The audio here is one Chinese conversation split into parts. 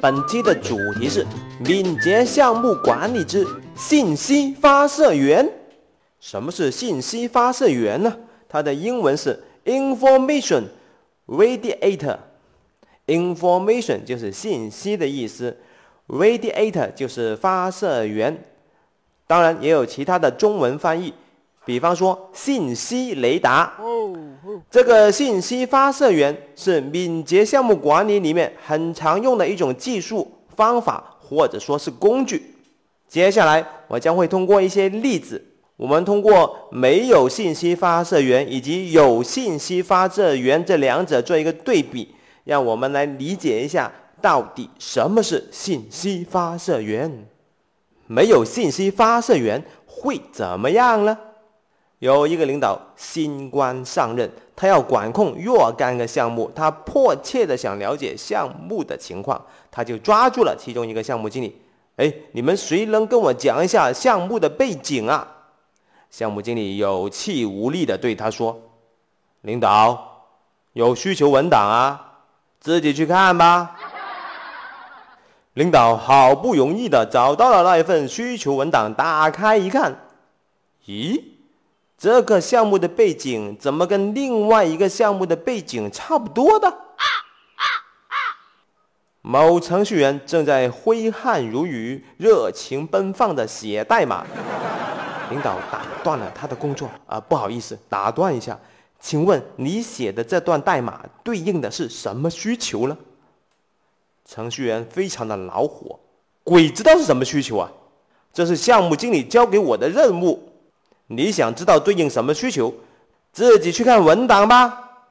本期的主题是敏捷项目管理之信息发射源。什么是信息发射源呢？它的英文是 information radiator。information 就是信息的意思，radiator 就是发射源。当然也有其他的中文翻译，比方说信息雷达。这个信息发射源是敏捷项目管理里面很常用的一种技术方法，或者说是工具。接下来我将会通过一些例子，我们通过没有信息发射源以及有信息发射源这两者做一个对比，让我们来理解一下到底什么是信息发射源。没有信息发射源会怎么样呢？有一个领导新官上任，他要管控若干个项目，他迫切的想了解项目的情况，他就抓住了其中一个项目经理。哎，你们谁能跟我讲一下项目的背景啊？项目经理有气无力的对他说：“领导，有需求文档啊，自己去看吧。”领导好不容易的找到了那一份需求文档，打开一看，咦？这个项目的背景怎么跟另外一个项目的背景差不多的？某程序员正在挥汗如雨、热情奔放的写代码，领导打断了他的工作。啊，不好意思，打断一下，请问你写的这段代码对应的是什么需求呢？程序员非常的恼火，鬼知道是什么需求啊！这是项目经理交给我的任务。你想知道对应什么需求，自己去看文档吧。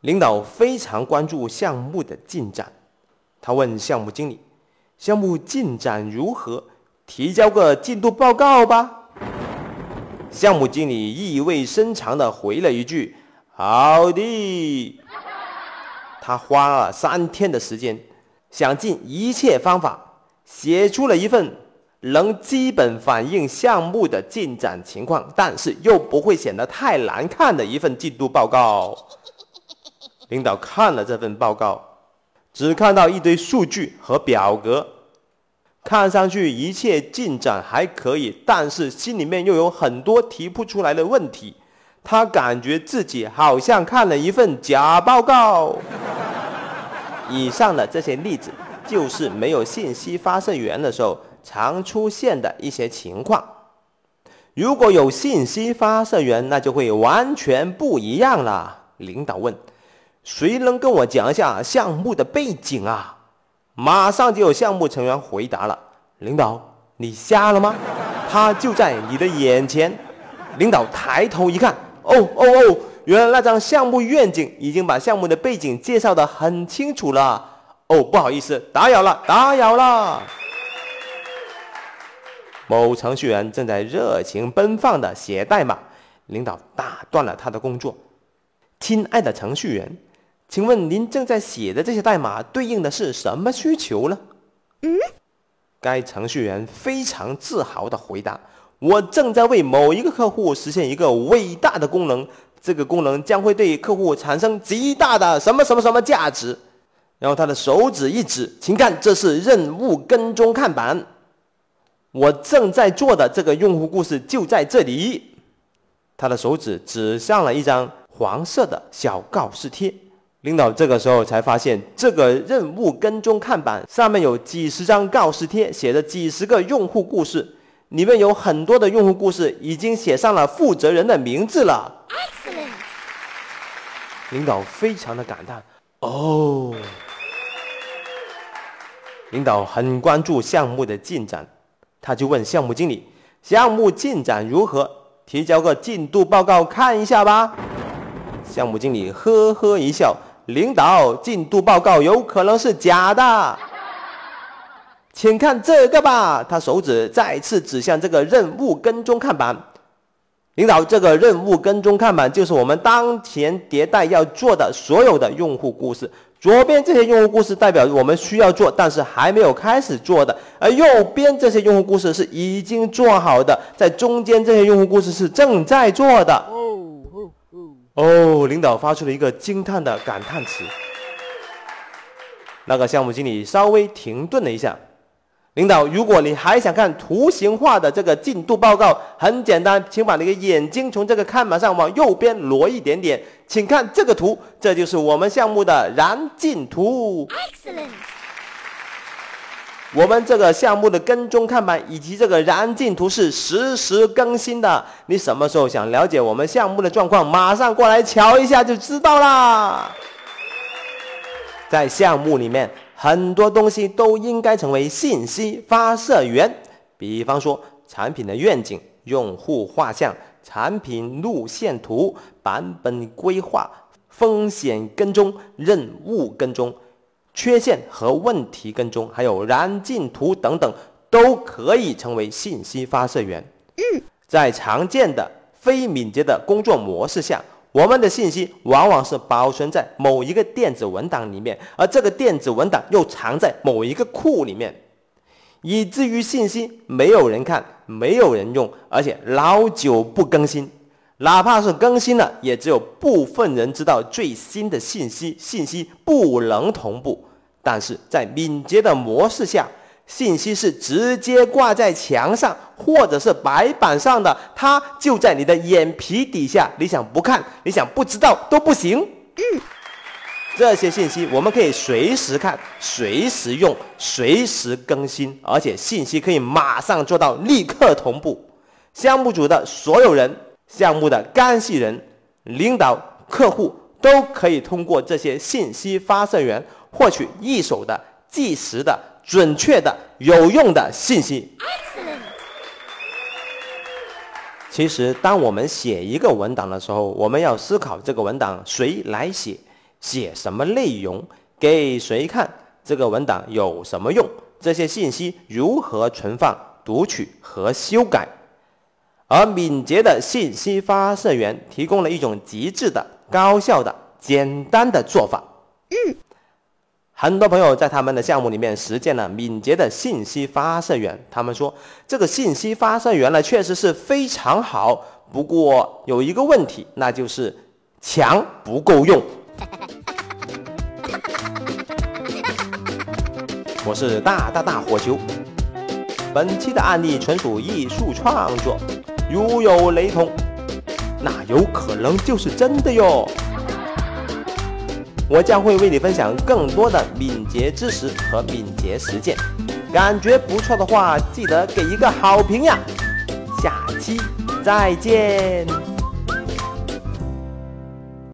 领导非常关注项目的进展，他问项目经理：“项目进展如何？提交个进度报告吧。”项目经理意味深长地回了一句：“好的。”他花了三天的时间，想尽一切方法，写出了一份。能基本反映项目的进展情况，但是又不会显得太难看的一份进度报告。领导看了这份报告，只看到一堆数据和表格，看上去一切进展还可以，但是心里面又有很多提不出来的问题。他感觉自己好像看了一份假报告。以上的这些例子，就是没有信息发射源的时候。常出现的一些情况，如果有信息发射源，那就会完全不一样了。领导问：“谁能跟我讲一下项目的背景啊？”马上就有项目成员回答了：“领导，你瞎了吗？他就在你的眼前。”领导抬头一看，哦哦哦，原来那张项目愿景已经把项目的背景介绍的很清楚了。哦，不好意思，打扰了，打扰了。某程序员正在热情奔放地写代码，领导打断了他的工作。亲爱的程序员，请问您正在写的这些代码对应的是什么需求呢？嗯，该程序员非常自豪地回答：“我正在为某一个客户实现一个伟大的功能，这个功能将会对客户产生极大的什么什么什么价值。”然后他的手指一指，请看，这是任务跟踪看板。我正在做的这个用户故事就在这里。他的手指指向了一张黄色的小告示贴。领导这个时候才发现，这个任务跟踪看板上面有几十张告示贴，写着几十个用户故事，里面有很多的用户故事已经写上了负责人的名字了。Excellent。领导非常的感叹：“哦。”领导很关注项目的进展。他就问项目经理：“项目进展如何？提交个进度报告看一下吧。”项目经理呵呵一笑：“领导，进度报告有可能是假的，请看这个吧。”他手指再次指向这个任务跟踪看板。领导，这个任务跟踪看板就是我们当前迭代要做的所有的用户故事。左边这些用户故事代表我们需要做，但是还没有开始做的；而右边这些用户故事是已经做好的，在中间这些用户故事是正在做的。哦哦哦！领导发出了一个惊叹的感叹词。那个项目经理稍微停顿了一下。领导，如果你还想看图形化的这个进度报告，很简单，请把你的眼睛从这个看板上往右边挪一点点，请看这个图，这就是我们项目的燃尽图。Excellent。我们这个项目的跟踪看板以及这个燃尽图是实时更新的。你什么时候想了解我们项目的状况，马上过来瞧一下就知道啦。在项目里面。很多东西都应该成为信息发射源，比方说产品的愿景、用户画像、产品路线图、版本规划、风险跟踪、任务跟踪、缺陷和问题跟踪，还有燃尽图等等，都可以成为信息发射源。在常见的非敏捷的工作模式下。我们的信息往往是保存在某一个电子文档里面，而这个电子文档又藏在某一个库里面，以至于信息没有人看，没有人用，而且老久不更新。哪怕是更新了，也只有部分人知道最新的信息，信息不能同步。但是在敏捷的模式下，信息是直接挂在墙上或者是白板上的，它就在你的眼皮底下。你想不看，你想不知道都不行。嗯，这些信息我们可以随时看、随时用、随时更新，而且信息可以马上做到立刻同步。项目组的所有人、项目的干系人、领导、客户都可以通过这些信息发射源获取一手的、即时的。准确的、有用的信息。其实，当我们写一个文档的时候，我们要思考这个文档谁来写，写什么内容，给谁看，这个文档有什么用，这些信息如何存放、读取和修改。而敏捷的信息发射源提供了一种极致的、高效的、简单的做法。嗯。很多朋友在他们的项目里面实践了敏捷的信息发射源，他们说这个信息发射源呢确实是非常好，不过有一个问题，那就是墙不够用。我是大大大火球，本期的案例纯属艺术创作，如有雷同，那有可能就是真的哟。我将会为你分享更多的敏捷知识和敏捷实践，感觉不错的话，记得给一个好评呀！下期再见。